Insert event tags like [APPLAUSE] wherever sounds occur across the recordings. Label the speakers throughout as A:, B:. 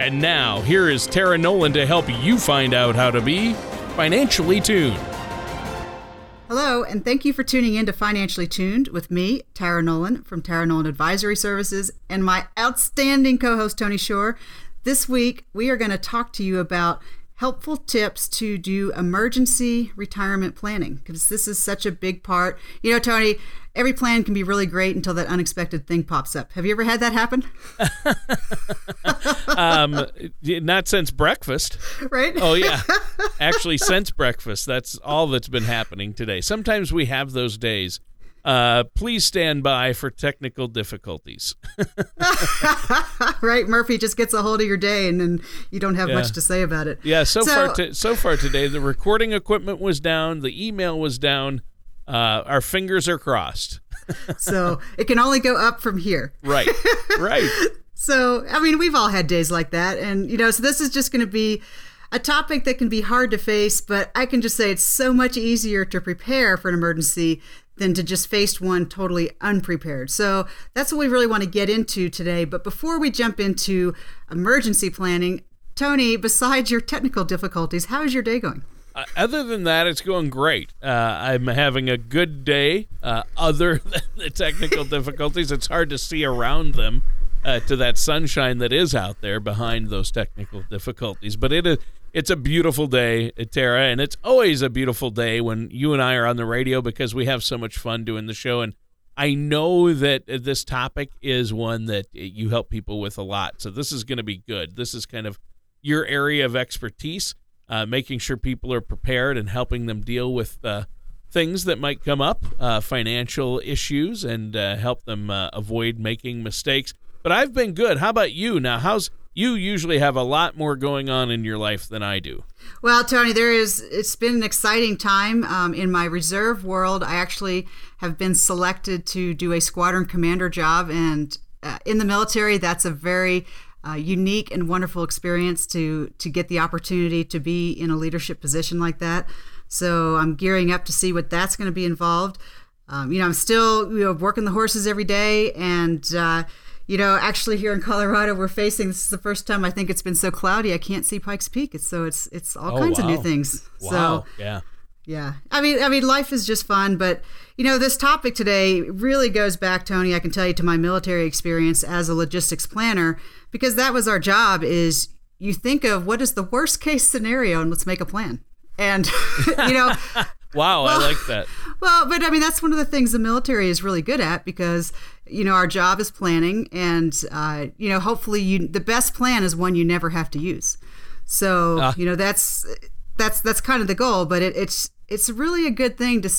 A: And now, here is Tara Nolan to help you find out how to be financially tuned.
B: Hello, and thank you for tuning in to Financially Tuned with me, Tara Nolan from Tara Nolan Advisory Services, and my outstanding co host, Tony Shore. This week, we are going to talk to you about helpful tips to do emergency retirement planning because this is such a big part. You know, Tony, every plan can be really great until that unexpected thing pops up. Have you ever had that happen? [LAUGHS]
A: um, not since breakfast.
B: Right?
A: Oh, yeah. [LAUGHS] Actually, since breakfast. That's all that's been happening today. Sometimes we have those days uh, please stand by for technical difficulties. [LAUGHS]
B: right, Murphy just gets a hold of your day, and then you don't have yeah. much to say about it.
A: Yeah, so, so far, t- so far today, the recording equipment was down, the email was down. Uh, our fingers are crossed. [LAUGHS]
B: so it can only go up from here.
A: Right, right. [LAUGHS]
B: so I mean, we've all had days like that, and you know, so this is just going to be a topic that can be hard to face, but I can just say it's so much easier to prepare for an emergency than to just face one totally unprepared. So that's what we really want to get into today. But before we jump into emergency planning, Tony, besides your technical difficulties, how is your day going?
A: Uh, other than that, it's going great. Uh, I'm having a good day. Uh, other [LAUGHS] than the technical difficulties, it's hard to see around them uh, to that sunshine that is out there behind those technical difficulties. But it is it's a beautiful day, Tara, and it's always a beautiful day when you and I are on the radio because we have so much fun doing the show. And I know that this topic is one that you help people with a lot. So this is going to be good. This is kind of your area of expertise, uh, making sure people are prepared and helping them deal with uh, things that might come up, uh, financial issues, and uh, help them uh, avoid making mistakes. But I've been good. How about you? Now, how's you usually have a lot more going on in your life than I do.
B: Well, Tony, there is. It's been an exciting time um, in my reserve world. I actually have been selected to do a squadron commander job, and uh, in the military, that's a very uh, unique and wonderful experience to to get the opportunity to be in a leadership position like that. So I'm gearing up to see what that's going to be involved. Um, you know, I'm still you know working the horses every day, and uh, you know, actually here in Colorado, we're facing this is the first time I think it's been so cloudy I can't see Pikes Peak. It's so it's it's all oh, kinds wow. of new things.
A: Wow.
B: So
A: yeah.
B: Yeah. I mean I mean life is just fun, but you know, this topic today really goes back, Tony, I can tell you to my military experience as a logistics planner, because that was our job is you think of what is the worst case scenario and let's make a plan. And [LAUGHS] you know [LAUGHS]
A: Wow, well, I like that.
B: Well, but I mean that's one of the things the military is really good at because you know our job is planning, and uh, you know hopefully you the best plan is one you never have to use. So uh. you know that's that's that's kind of the goal, but it, it's it's really a good thing to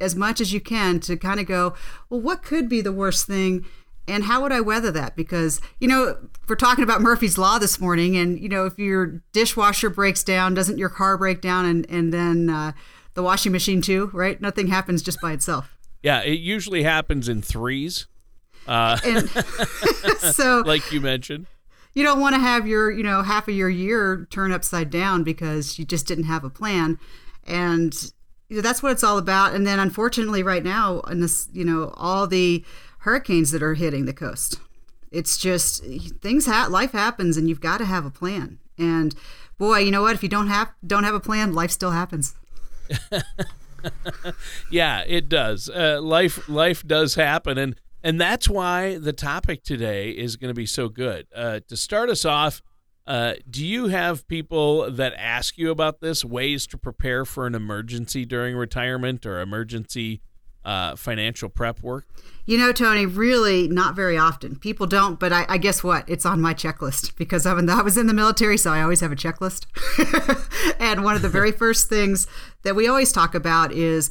B: as much as you can to kind of go, well, what could be the worst thing? and how would I weather that? Because, you know, we're talking about Murphy's Law this morning, and, you know, if your dishwasher breaks down, doesn't your car break down, and, and then uh, the washing machine too, right? Nothing happens just by itself.
A: Yeah, it usually happens in threes.
B: Uh, and [LAUGHS] so,
A: like you mentioned,
B: you don't want to have your, you know, half of your year turn upside down because you just didn't have a plan, and you know, that's what it's all about. And then, unfortunately, right now, in this, you know, all the hurricanes that are hitting the coast, it's just things. Ha- life happens, and you've got to have a plan. And boy, you know what? If you don't have don't have a plan, life still happens. [LAUGHS]
A: yeah, it does. Uh, life life does happen, and and that's why the topic today is going to be so good. Uh, to start us off, uh, do you have people that ask you about this ways to prepare for an emergency during retirement or emergency uh, financial prep work?
B: You know, Tony, really not very often. People don't, but I, I guess what? It's on my checklist [LAUGHS] because I, I was in the military, so I always have a checklist. [LAUGHS] and one of the very [LAUGHS] first things that we always talk about is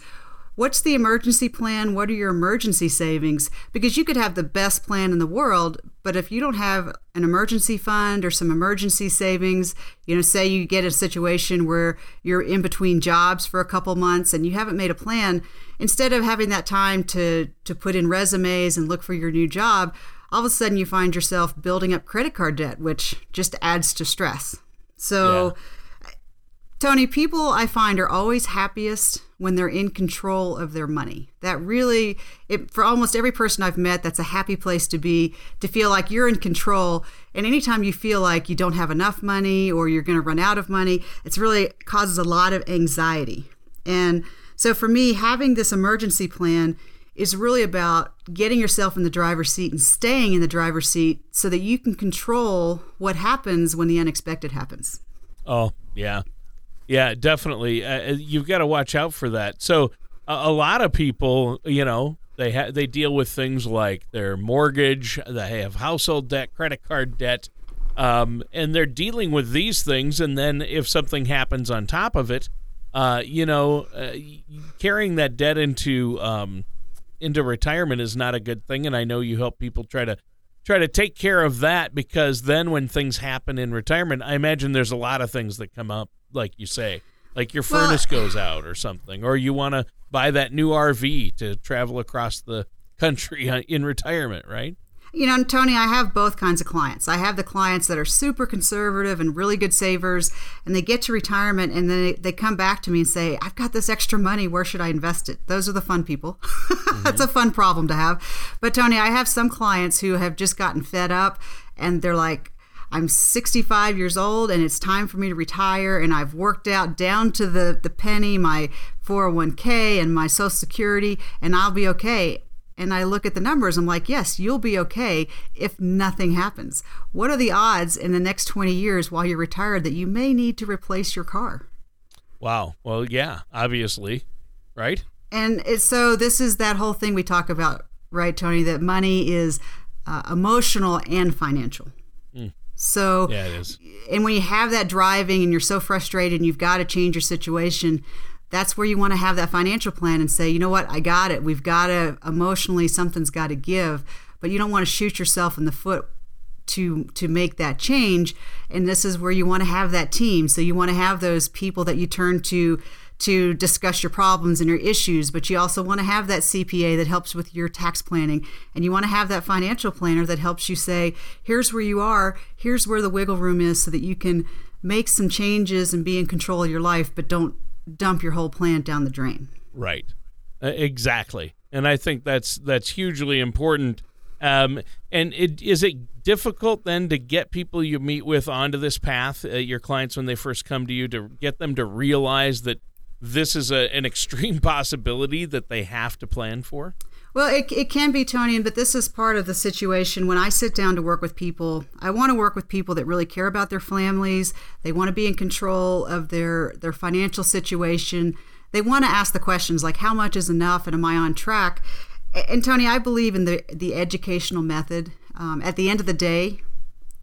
B: what's the emergency plan? What are your emergency savings? Because you could have the best plan in the world, but if you don't have an emergency fund or some emergency savings, you know, say you get a situation where you're in between jobs for a couple months and you haven't made a plan, instead of having that time to to put in resumes and look for your new job, all of a sudden you find yourself building up credit card debt, which just adds to stress. So yeah Tony, people I find are always happiest when they're in control of their money. That really, it, for almost every person I've met, that's a happy place to be, to feel like you're in control. And anytime you feel like you don't have enough money or you're going to run out of money, it's really causes a lot of anxiety. And so for me, having this emergency plan is really about getting yourself in the driver's seat and staying in the driver's seat so that you can control what happens when the unexpected happens.
A: Oh, yeah. Yeah, definitely. Uh, uh you've got to watch out for that. So a, a lot of people, you know, they ha- they deal with things like their mortgage, they have household debt, credit card debt, um, and they're dealing with these things. And then if something happens on top of it, uh, you know, uh, carrying that debt into um, into retirement is not a good thing. And I know you help people try to try to take care of that because then when things happen in retirement, I imagine there's a lot of things that come up like you say. Like your furnace well, goes out or something, or you want to buy that new RV to travel across the country [LAUGHS] in retirement, right?
B: You know, Tony, I have both kinds of clients. I have the clients that are super conservative and really good savers, and they get to retirement and then they, they come back to me and say, I've got this extra money. Where should I invest it? Those are the fun people. Mm-hmm. [LAUGHS] That's a fun problem to have. But, Tony, I have some clients who have just gotten fed up and they're like, I'm 65 years old and it's time for me to retire and I've worked out down to the, the penny my 401k and my social security and I'll be okay. And I look at the numbers, I'm like, yes, you'll be okay if nothing happens. What are the odds in the next 20 years while you're retired that you may need to replace your car?
A: Wow. Well, yeah, obviously, right?
B: And so this is that whole thing we talk about, right, Tony, that money is uh, emotional and financial. So,
A: yeah, it is.
B: And when you have that driving and you're so frustrated and you've got to change your situation, that's where you want to have that financial plan and say, you know what, I got it. We've got to emotionally, something's got to give, but you don't want to shoot yourself in the foot to to make that change and this is where you want to have that team so you want to have those people that you turn to to discuss your problems and your issues, but you also want to have that CPA that helps with your tax planning. And you want to have that financial planner that helps you say, here's where you are, here's where the wiggle room is, so that you can make some changes and be in control of your life, but don't dump your whole plan down the drain.
A: Right. Uh, exactly. And I think that's that's hugely important. Um, and it, is it difficult then to get people you meet with onto this path, uh, your clients when they first come to you, to get them to realize that this is a, an extreme [LAUGHS] possibility that they have to plan for?
B: Well, it, it can be, Tony, but this is part of the situation. When I sit down to work with people, I want to work with people that really care about their families. They want to be in control of their, their financial situation. They want to ask the questions like, how much is enough and am I on track? And Tony, I believe in the, the educational method. Um, at the end of the day,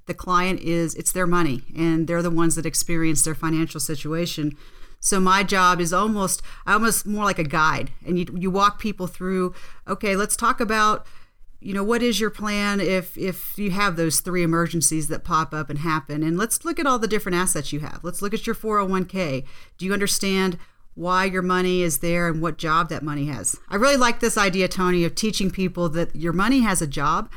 B: the client is, it's their money, and they're the ones that experience their financial situation. So my job is almost almost more like a guide, and you you walk people through. Okay, let's talk about you know what is your plan if if you have those three emergencies that pop up and happen? And let's look at all the different assets you have. Let's look at your 401k do you understand why your money is there and what job that money has? I really like this idea tony of teaching people that your money has a job.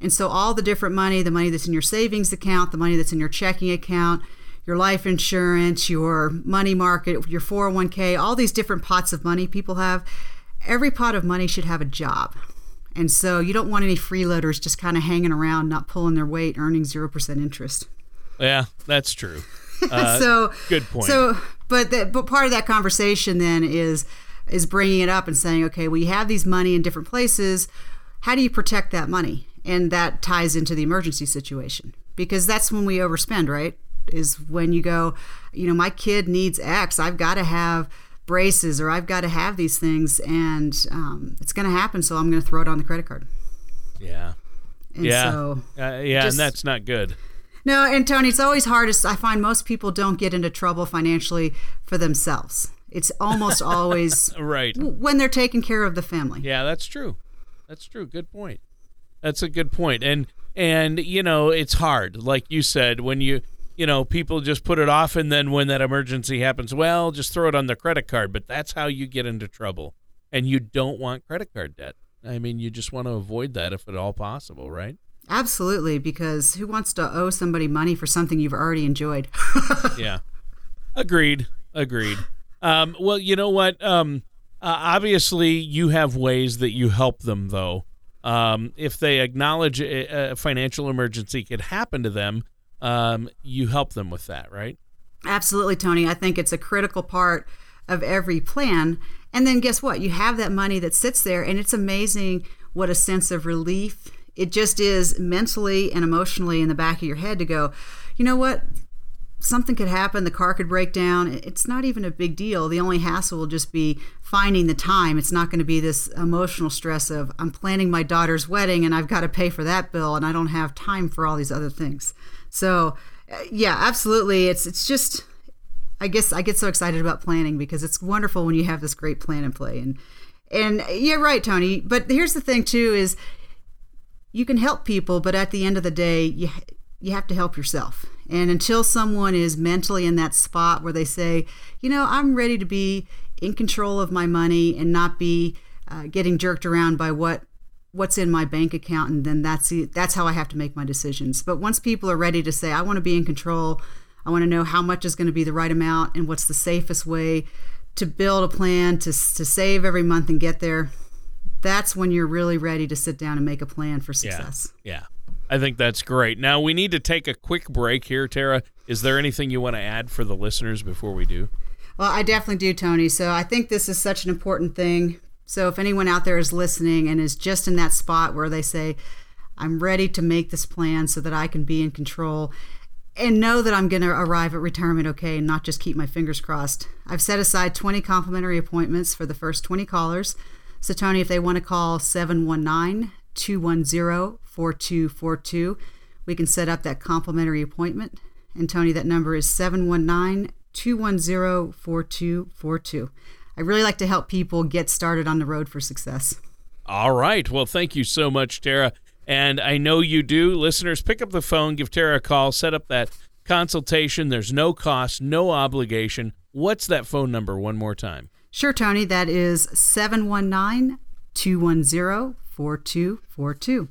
B: And so all the different money the money that's in your savings account the money that's in your checking account your life insurance, your money market, your 401k, all these different pots of money people have, every pot of money should have a job. And so you don't want any freeloaders just kind of hanging around, not pulling their weight, earning 0% interest.
A: Yeah, that's true. [LAUGHS] Uh,
B: so
A: good point.
B: So, but that, but part of that conversation then is is bringing it up and saying, okay, we have these money in different places. How do you protect that money? And that ties into the emergency situation because that's when we overspend, right? Is when you go, you know, my kid needs X. I've got to have braces or I've got to have these things, and um, it's going to happen. So I'm going to throw it on the credit card.
A: Yeah. And yeah. So uh, yeah, just, and that's not good.
B: No, and Tony, it's always hardest. I find most people don't get into trouble financially for themselves. It's almost [LAUGHS] always
A: right
B: when they're taking care of the family.
A: Yeah, that's true. That's true. Good point. That's a good point. And and you know, it's hard. Like you said, when you you know, people just put it off and then when that emergency happens, well, just throw it on the credit card, but that's how you get into trouble. And you don't want credit card debt. I mean, you just want to avoid that if at all possible, right?
B: Absolutely, because who wants to owe somebody money for something you've already enjoyed? [LAUGHS]
A: yeah. Agreed. Agreed. Um, well, you know what? Um, uh, obviously, you have ways that you help them, though. Um, if they acknowledge a, a, financial emergency could happen to them, um, you help them with that, right?
B: Absolutely, Tony. I think it's a critical part of every plan. And then guess what? You have that money that sits there, and it's amazing what a sense of relief it just is mentally and emotionally in the back of your head to go, you know what? something could happen, the car could break down. It's not even a big deal. The only hassle will just be finding the time. It's not going to be this emotional stress of I'm planning my daughter's wedding and I've got to pay for that bill and I don't have time for all these other things. So, uh, yeah, absolutely. It's it's just I guess I get so excited about planning because it's wonderful when you have this great plan in play and and yeah, right, Tony. But here's the thing too is you can help people, but at the end of the day, you you have to help yourself. And until someone is mentally in that spot where they say, you know, I'm ready to be in control of my money and not be uh, getting jerked around by what what's in my bank account and then that's the, that's how I have to make my decisions. But once people are ready to say I want to be in control, I want to know how much is going to be the right amount and what's the safest way to build a plan to to save every month and get there, that's when you're really ready to sit down and make a plan for success.
A: Yeah. yeah. I think that's great. Now we need to take a quick break here, Tara. Is there anything you want to add for the listeners before we do?
B: Well, I definitely do, Tony. So I think this is such an important thing. So if anyone out there is listening and is just in that spot where they say, I'm ready to make this plan so that I can be in control and know that I'm going to arrive at retirement okay and not just keep my fingers crossed. I've set aside 20 complimentary appointments for the first 20 callers. So, Tony, if they want to call 719 210 4242. We can set up that complimentary appointment. And Tony, that number is 719 210 4242. I really like to help people get started on the road for success.
A: All right. Well, thank you so much, Tara. And I know you do. Listeners, pick up the phone, give Tara a call, set up that consultation. There's no cost, no obligation. What's that phone number one more time?
B: Sure, Tony. That is 719 210 4242.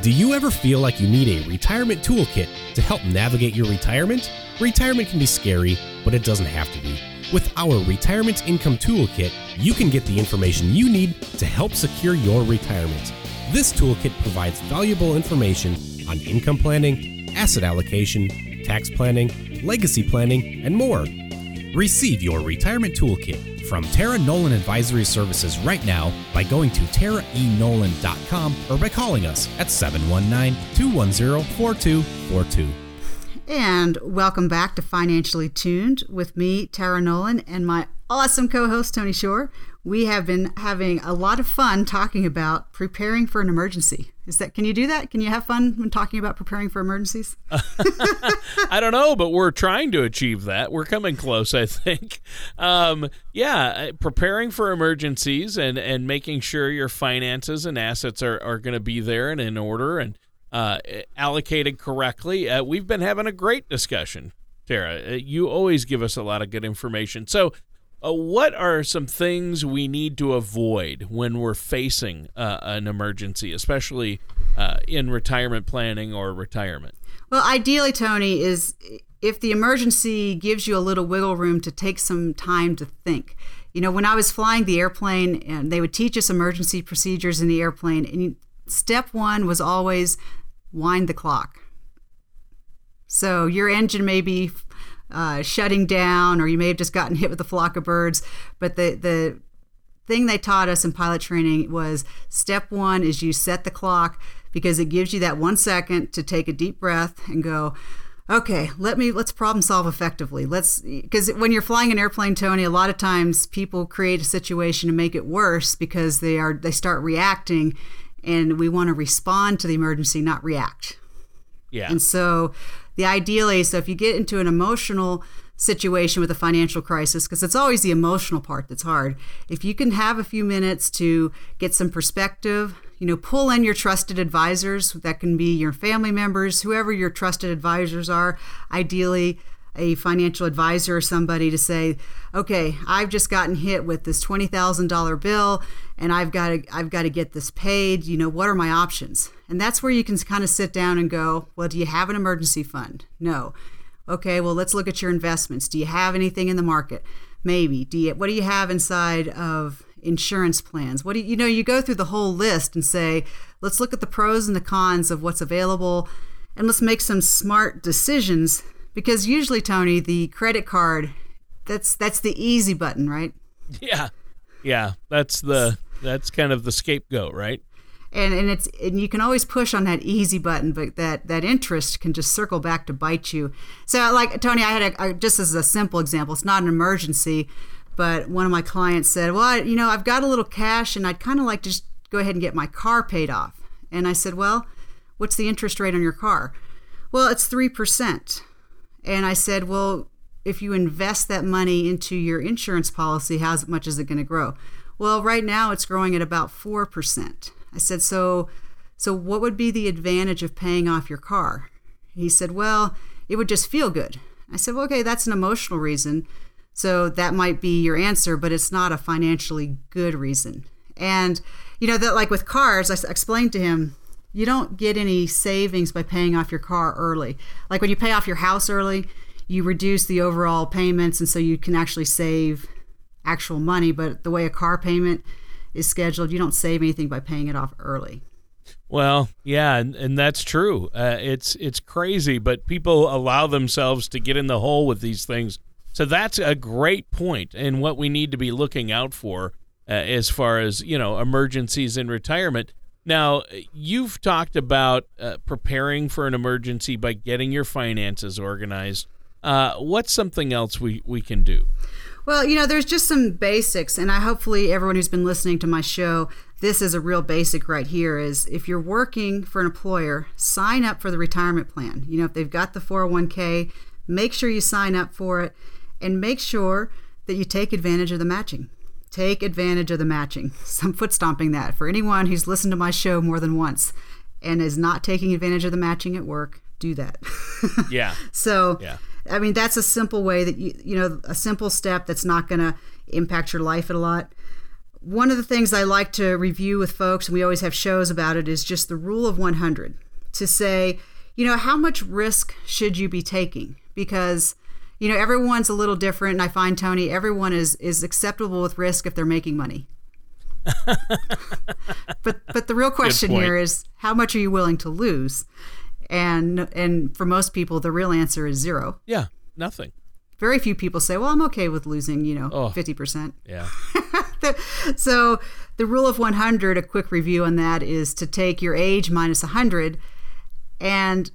C: Do you ever feel like you need a retirement toolkit to help navigate your retirement? Retirement can be scary, but it doesn't have to be. With our Retirement Income Toolkit, you can get the information you need to help secure your retirement. This toolkit provides valuable information on income planning, asset allocation, tax planning, legacy planning, and more. Receive your Retirement Toolkit from Tara Nolan Advisory Services right now by going to taraenolan.com or by calling us at 719 210 4242.
B: And welcome back to Financially Tuned with me, Tara Nolan, and my awesome co host, Tony Shore we have been having a lot of fun talking about preparing for an emergency. Is that can you do that? Can you have fun when talking about preparing for emergencies? [LAUGHS]
A: I don't know, but we're trying to achieve that. We're coming close, I think. Um, yeah, uh, preparing for emergencies and and making sure your finances and assets are are going to be there and in order and uh, allocated correctly. Uh, we've been having a great discussion. Tara, uh, you always give us a lot of good information. So uh, what are some things we need to avoid when we're facing uh, an emergency, especially uh, in retirement planning or retirement?
B: Well, ideally, Tony, is if the emergency gives you a little wiggle room to take some time to think. You know, when I was flying the airplane, and they would teach us emergency procedures in the airplane, and step one was always wind the clock. So your engine may be uh, shutting down, or you may have just gotten hit with a flock of birds. But the the thing they taught us in pilot training was step one is you set the clock because it gives you that one second to take a deep breath and go okay let me let's problem solve effectively let's because when you're flying an airplane tony a lot of times people create a situation to make it worse because they are they start reacting and we want to respond to the emergency not react
A: yeah
B: and so the ideally so if you get into an emotional situation with a financial crisis because it's always the emotional part that's hard. If you can have a few minutes to get some perspective, you know, pull in your trusted advisors. That can be your family members, whoever your trusted advisors are. Ideally, a financial advisor or somebody to say, okay, I've just gotten hit with this twenty thousand dollar bill, and I've got to I've got to get this paid. You know, what are my options? And that's where you can kind of sit down and go, well, do you have an emergency fund? No. Okay, well, let's look at your investments. Do you have anything in the market? Maybe. Do you, what do you have inside of insurance plans? What do you, you know, you go through the whole list and say, let's look at the pros and the cons of what's available and let's make some smart decisions because usually Tony, the credit card that's that's the easy button, right?
A: Yeah. Yeah, that's the that's kind of the scapegoat, right?
B: and and it's and you can always push on that easy button but that that interest can just circle back to bite you so like tony i had a I, just as a simple example it's not an emergency but one of my clients said well I, you know i've got a little cash and i'd kind of like to just go ahead and get my car paid off and i said well what's the interest rate on your car well it's 3% and i said well if you invest that money into your insurance policy how much is it going to grow well right now it's growing at about 4% I said, so, so what would be the advantage of paying off your car? He said, well, it would just feel good. I said, well, okay, that's an emotional reason. So that might be your answer, but it's not a financially good reason. And, you know, that like with cars, I explained to him, you don't get any savings by paying off your car early. Like when you pay off your house early, you reduce the overall payments, and so you can actually save actual money. But the way a car payment is scheduled, you don't save anything by paying it off early.
A: Well, yeah, and, and that's true. Uh, it's it's crazy, but people allow themselves to get in the hole with these things. So that's a great point, and what we need to be looking out for uh, as far as you know emergencies in retirement. Now, you've talked about uh, preparing for an emergency by getting your finances organized. Uh, what's something else we, we can do?
B: Well, you know, there's just some basics, and I hopefully everyone who's been listening to my show, this is a real basic right here. Is if you're working for an employer, sign up for the retirement plan. You know, if they've got the 401k, make sure you sign up for it, and make sure that you take advantage of the matching. Take advantage of the matching. [LAUGHS] Some foot stomping that for anyone who's listened to my show more than once and is not taking advantage of the matching at work. Do that. [LAUGHS]
A: yeah.
B: So. Yeah I mean, that's a simple way that you, you know, a simple step that's not going to impact your life a lot. One of the things I like to review with folks, and we always have shows about it, is just the rule of 100 to say, you know, how much risk should you be taking? Because, you know, everyone's a little different. And I find, Tony, everyone is, is acceptable with risk if they're making money. [LAUGHS] but but the real question here is how much are you willing to lose? and and for most people the real answer is zero
A: yeah nothing
B: very few people say well i'm okay with losing you know oh, 50%
A: yeah [LAUGHS]
B: so the rule of 100 a quick review on that is to take your age minus 100 and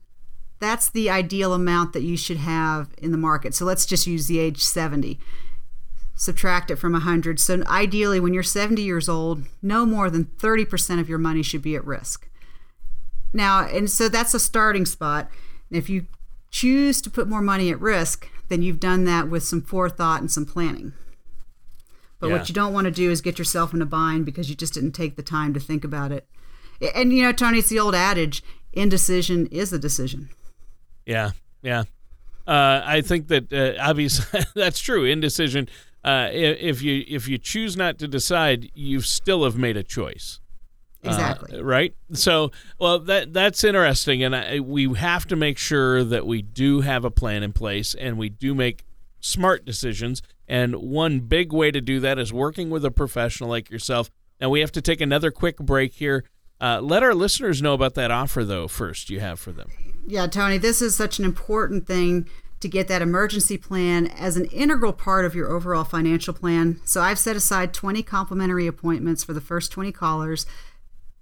B: that's the ideal amount that you should have in the market so let's just use the age 70 subtract it from 100 so ideally when you're 70 years old no more than 30% of your money should be at risk now, and so that's a starting spot. If you choose to put more money at risk, then you've done that with some forethought and some planning. But yeah. what you don't want to do is get yourself in a bind because you just didn't take the time to think about it. And you know, Tony, it's the old adage: indecision is a decision.
A: Yeah, yeah. Uh, I think that uh, obviously [LAUGHS] that's true. Indecision. Uh, if you if you choose not to decide, you still have made a choice.
B: Exactly.
A: Uh, right. So, well, that that's interesting, and I, we have to make sure that we do have a plan in place and we do make smart decisions. And one big way to do that is working with a professional like yourself. Now we have to take another quick break here. Uh, let our listeners know about that offer, though. First, you have for them.
B: Yeah, Tony, this is such an important thing to get that emergency plan as an integral part of your overall financial plan. So I've set aside 20 complimentary appointments for the first 20 callers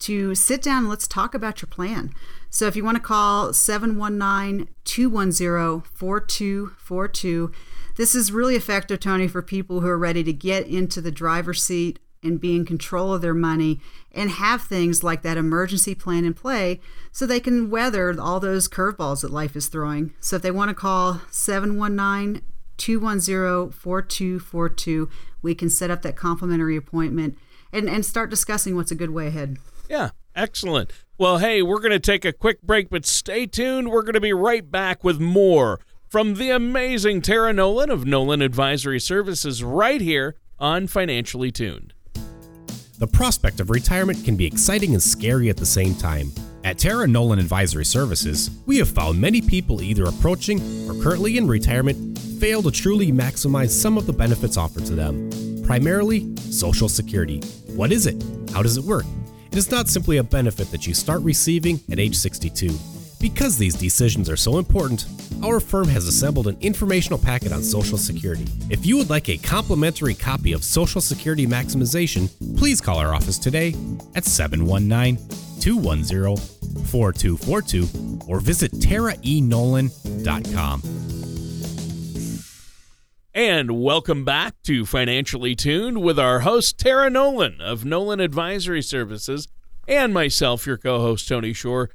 B: to sit down and let's talk about your plan. So if you want to call 719 210 4242, this is really effective, Tony, for people who are ready to get into the driver's seat and be in control of their money and have things like that emergency plan in play so they can weather all those curveballs that life is throwing. So if they want to call 719 210 4242. We can set up that complimentary appointment and, and start discussing what's a good way ahead.
A: Yeah, excellent. Well, hey, we're going to take a quick break, but stay tuned. We're going to be right back with more from the amazing Tara Nolan of Nolan Advisory Services right here on Financially Tuned.
C: The prospect of retirement can be exciting and scary at the same time. At Tara Nolan Advisory Services, we have found many people either approaching or currently in retirement fail to truly maximize some of the benefits offered to them. Primarily, Social Security. What is it? How does it work? It is not simply a benefit that you start receiving at age 62. Because these decisions are so important, our firm has assembled an informational packet on Social Security. If you would like a complimentary copy of Social Security Maximization, please call our office today at 719 210 4242 or visit taraenolan.com.
A: And welcome back to Financially Tuned with our host, Tara Nolan of Nolan Advisory Services, and myself, your co host, Tony Shore.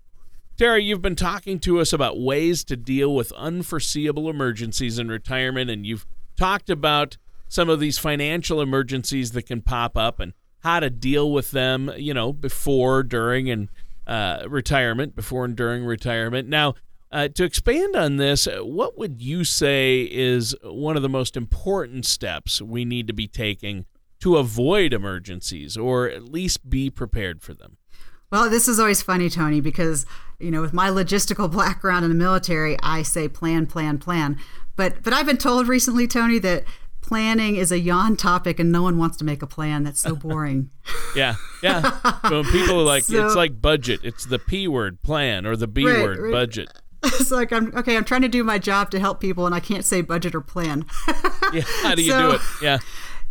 A: Tara, you've been talking to us about ways to deal with unforeseeable emergencies in retirement, and you've talked about some of these financial emergencies that can pop up and how to deal with them, you know, before, during, and uh, retirement, before and during retirement. Now, uh, to expand on this, what would you say is one of the most important steps we need to be taking to avoid emergencies or at least be prepared for them?
B: Well, this is always funny, Tony, because you know, with my logistical [LAUGHS] background in the military, I say plan, plan, plan. But but I've been told recently, Tony, that planning is a yawn topic and no one wants to make a plan. That's so boring. [LAUGHS]
A: yeah, yeah. So people are like, [LAUGHS] so, it's like budget. It's the P word, plan, or the B right, word, right. budget.
B: It's like I'm okay. I'm trying to do my job to help people, and I can't say budget or plan.
A: yeah, how do you so, do it? Yeah,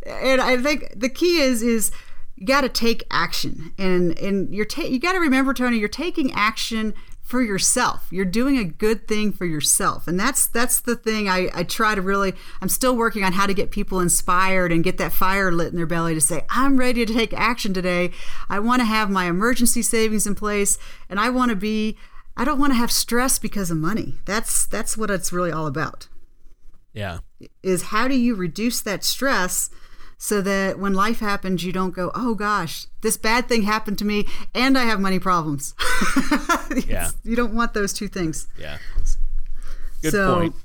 B: and I think the key is is you got to take action. And and you're ta- you got to remember tony you're taking action for yourself. You're doing a good thing for yourself. And that's that's the thing I, I try to really i'm still working on how to get people inspired and get that fire lit in their belly to say i'm ready to take action today. I want to have my emergency savings in place. And i want to be i don't want to have stress because of money. That's that's what it's really all about.
A: Yeah.
B: Is how do you reduce that stress so that when life happens, you don't go, oh gosh, this bad thing happened to me and I have money problems. [LAUGHS]
A: yeah.
B: You don't want those two things.
A: Yeah. Good
B: so,
A: point.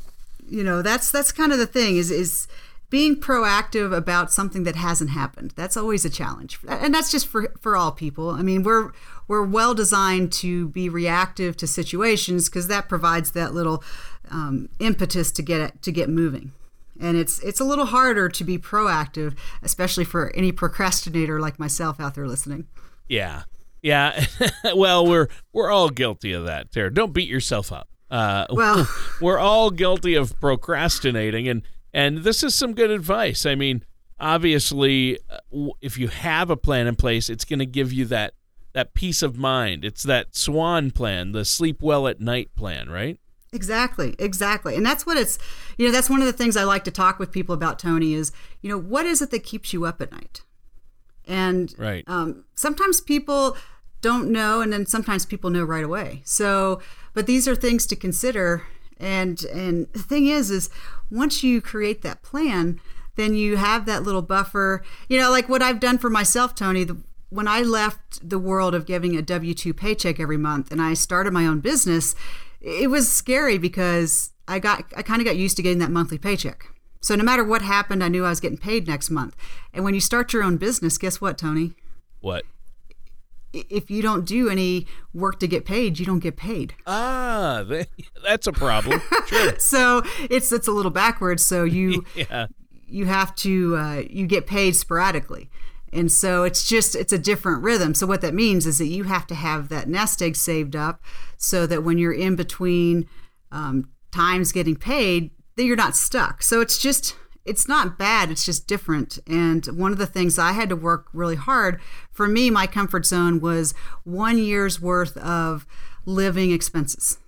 B: You know, that's that's kind of the thing is is being proactive about something that hasn't happened. That's always a challenge. And that's just for for all people. I mean, we're we're well designed to be reactive to situations because that provides that little um, impetus to get to get moving and it's it's a little harder to be proactive especially for any procrastinator like myself out there listening.
A: Yeah. Yeah. [LAUGHS] Well we're we're all guilty of that Tara. don't beat yourself up. Uh, well [LAUGHS] we're all guilty of procrastinating and and this is some good advice. I mean obviously uh, if you have a plan in place it's going to give you that that peace of mind. It's that swan plan the sleep well at night plan right
B: Exactly, exactly. And that's what it's, you know, that's one of the things I like to talk with people about, Tony, is, you know, what is it that keeps you up at night? And
A: right.
B: um, sometimes people don't know, and then sometimes people know right away. So, but these are things to consider. And, and the thing is, is once you create that plan, then you have that little buffer. You know, like what I've done for myself, Tony, the, when I left the world of giving a W 2 paycheck every month and I started my own business, it was scary because I got I kind of got used to getting that monthly paycheck. So no matter what happened, I knew I was getting paid next month. And when you start your own business, guess what, Tony?
A: What?
B: If you don't do any work to get paid, you don't get paid.
A: Ah, [LAUGHS] that's a problem. Sure. [LAUGHS]
B: so it's it's a little backwards. So you [LAUGHS] yeah. you have to uh, you get paid sporadically. And so it's just it's a different rhythm. So what that means is that you have to have that nest egg saved up so that when you're in between um, times getting paid, that you're not stuck. So it's just it's not bad. It's just different. And one of the things I had to work really hard for me, my comfort zone was one year's worth of living expenses.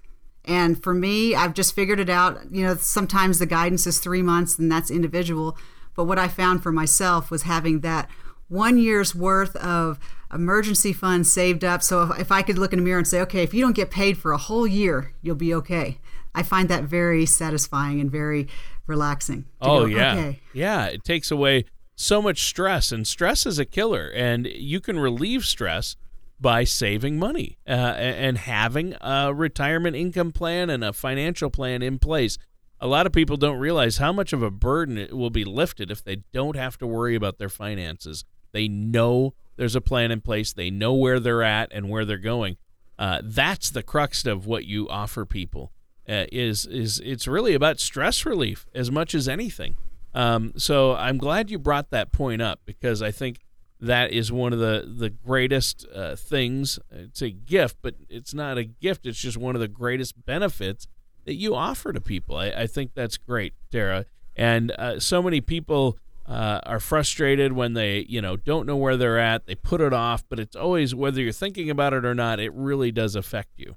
B: And for me, I've just figured it out. You know, sometimes the guidance is three months, and that's individual. But what I found for myself was having that one year's worth of emergency funds saved up. So if, if I could look in a mirror and say, okay, if you don't get paid for a whole year, you'll be okay. I find that very satisfying and very relaxing.
A: Oh
B: go,
A: yeah,
B: okay.
A: yeah. It takes away so much stress, and stress is a killer. And you can relieve stress by saving money uh, and having a retirement income plan and a financial plan in place. A lot of people don't realize how much of a burden it will be lifted if they don't have to worry about their finances. They know there's a plan in place. They know where they're at and where they're going. Uh, that's the crux of what you offer people. Uh, is is it's really about stress relief as much as anything. Um, so I'm glad you brought that point up because I think that is one of the the greatest uh, things. It's a gift, but it's not a gift. It's just one of the greatest benefits that you offer to people. I, I think that's great, Tara. And uh, so many people uh, are frustrated when they, you know, don't know where they're at. They put it off, but it's always whether you're thinking about it or not. It really does affect you.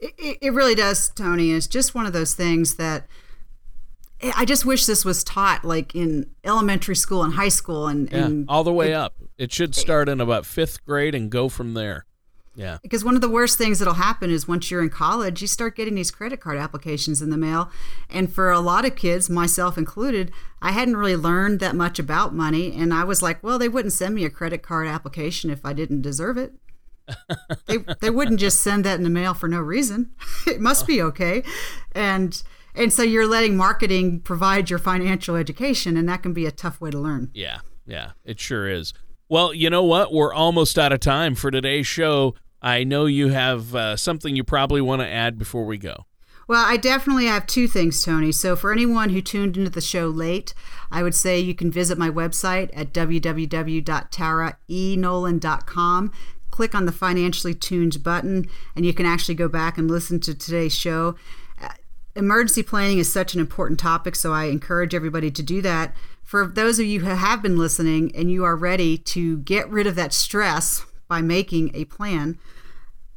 B: It, it really does, Tony. It's just one of those things that I just wish this was taught like in elementary school and high school and,
A: Yeah,
B: and
A: all the way
B: it-
A: up. It should start in about fifth grade and go from there. Yeah.
B: Because one of the worst things that'll happen is once you're in college, you start getting these credit card applications in the mail. And for a lot of kids, myself included, I hadn't really learned that much about money. And I was like, well, they wouldn't send me a credit card application if I didn't deserve it. [LAUGHS] they, they wouldn't just send that in the mail for no reason. [LAUGHS] it must be okay. And and so you're letting marketing provide your financial education, and that can be a tough way to learn.
A: Yeah, yeah, it sure is. Well, you know what? We're almost out of time for today's show. I know you have uh, something you probably want to add before we go.
B: Well, I definitely have two things, Tony. So, for anyone who tuned into the show late, I would say you can visit my website at www.taraenolan.com. Click on the Financially Tuned button, and you can actually go back and listen to today's show. Uh, Emergency planning is such an important topic, so I encourage everybody to do that. For those of you who have been listening and you are ready to get rid of that stress by making a plan,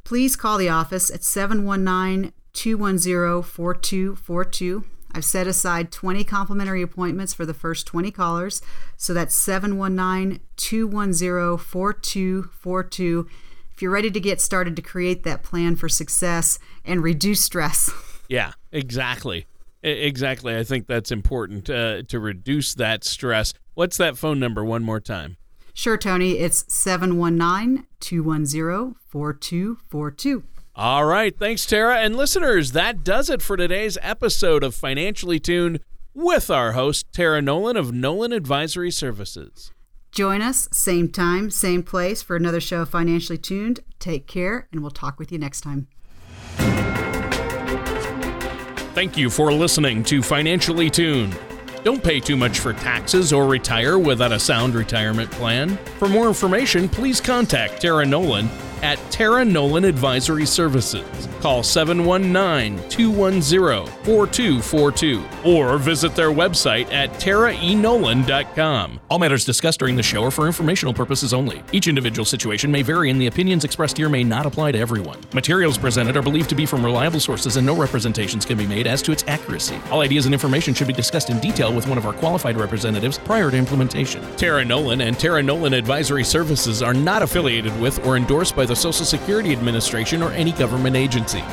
B: please call the office at 719 210 4242. I've set aside 20 complimentary appointments for the first 20 callers. So that's 719 210 4242. If you're ready to get started to create that plan for success and reduce stress.
A: Yeah, exactly. Exactly. I think that's important uh, to reduce that stress. What's that phone number one more time?
B: Sure, Tony, it's 719 210 4242.
A: All right. Thanks, Tara. And listeners, that does it for today's episode of Financially Tuned with our host, Tara Nolan of Nolan Advisory Services.
B: Join us, same time, same place, for another show of Financially Tuned. Take care, and we'll talk with you next time.
A: Thank you for listening to Financially Tuned. Don't pay too much for taxes or retire without a sound retirement plan. For more information, please contact Tara Nolan at Tara Nolan Advisory Services. Call 719 210 4242 or visit their website at taraenolan.com. All matters discussed during the show are for informational purposes only. Each individual situation may vary, and the opinions expressed here may not apply to everyone. Materials presented are believed to be from reliable sources, and no representations can be made as to its accuracy. All ideas and information should be discussed in detail with one of our qualified representatives prior to implementation. Tara Nolan and Tara Nolan Advisory Services are not affiliated with or endorsed by the Social Security Administration or any government agency.